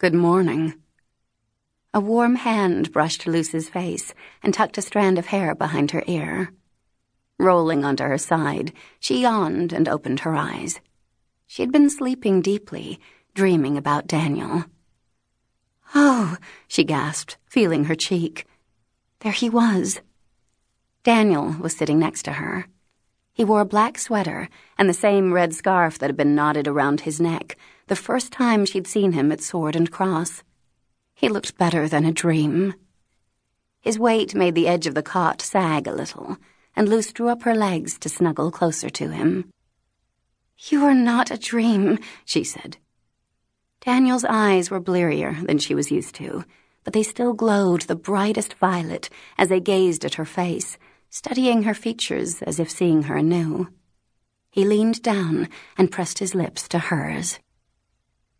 Good morning. A warm hand brushed Luce's face and tucked a strand of hair behind her ear. Rolling onto her side, she yawned and opened her eyes. She had been sleeping deeply, dreaming about Daniel. Oh, she gasped, feeling her cheek. There he was. Daniel was sitting next to her. He wore a black sweater and the same red scarf that had been knotted around his neck the first time she'd seen him at Sword and Cross. He looked better than a dream. His weight made the edge of the cot sag a little, and Luce drew up her legs to snuggle closer to him. You are not a dream, she said. Daniel's eyes were blearier than she was used to, but they still glowed the brightest violet as they gazed at her face, studying her features as if seeing her anew. He leaned down and pressed his lips to hers.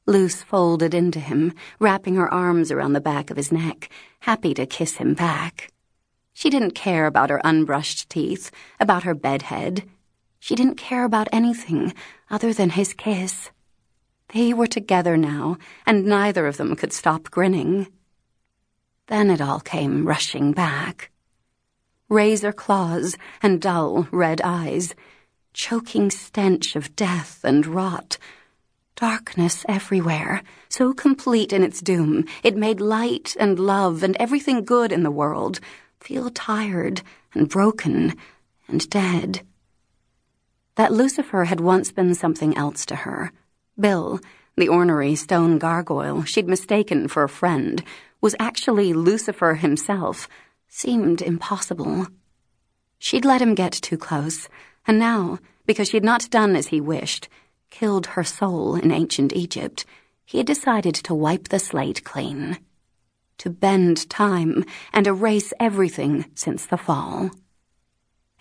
Luce folded into him, wrapping her arms around the back of his neck, happy to kiss him back. She didn't care about her unbrushed teeth, about her bedhead. She didn't care about anything other than his kiss. They were together now, and neither of them could stop grinning. Then it all came rushing back. Razor claws and dull red eyes, choking stench of death and rot, Darkness everywhere, so complete in its doom, it made light and love and everything good in the world feel tired and broken and dead. That Lucifer had once been something else to her. Bill, the ornery stone gargoyle she'd mistaken for a friend, was actually Lucifer himself, seemed impossible. She'd let him get too close, and now, because she'd not done as he wished, killed her soul in ancient Egypt, he had decided to wipe the slate clean. To bend time and erase everything since the fall.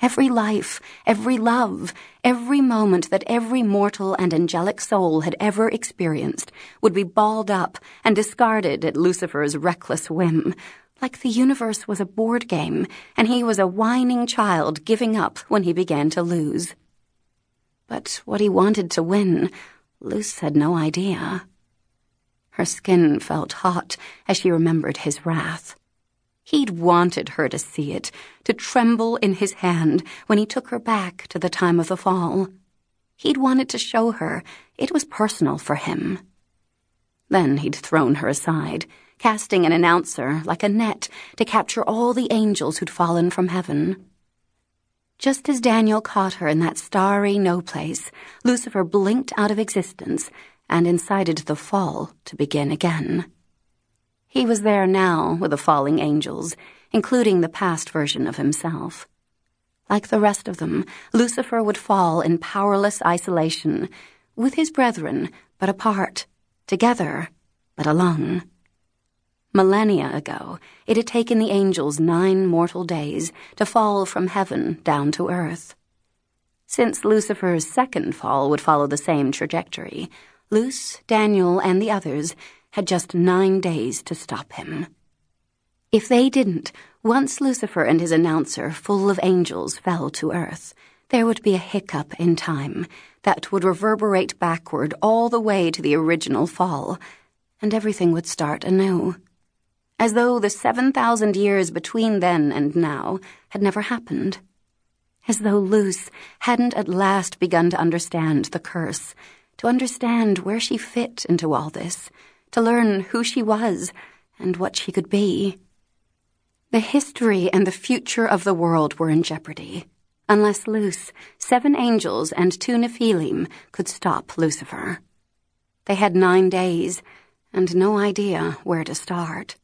Every life, every love, every moment that every mortal and angelic soul had ever experienced would be balled up and discarded at Lucifer's reckless whim, like the universe was a board game and he was a whining child giving up when he began to lose. But what he wanted to win, Luce had no idea. Her skin felt hot as she remembered his wrath. He'd wanted her to see it, to tremble in his hand when he took her back to the time of the fall. He'd wanted to show her it was personal for him. Then he'd thrown her aside, casting an announcer like a net to capture all the angels who'd fallen from heaven. Just as Daniel caught her in that starry no place, Lucifer blinked out of existence and incited the fall to begin again. He was there now with the falling angels, including the past version of himself. Like the rest of them, Lucifer would fall in powerless isolation, with his brethren, but apart, together, but alone. Millennia ago, it had taken the angels nine mortal days to fall from heaven down to earth. Since Lucifer's second fall would follow the same trajectory, Luce, Daniel, and the others had just nine days to stop him. If they didn't, once Lucifer and his announcer, full of angels, fell to earth, there would be a hiccup in time that would reverberate backward all the way to the original fall, and everything would start anew as though the 7,000 years between then and now had never happened. As though Luce hadn't at last begun to understand the curse, to understand where she fit into all this, to learn who she was and what she could be. The history and the future of the world were in jeopardy, unless Luce, seven angels, and two Nephilim could stop Lucifer. They had nine days, and no idea where to start.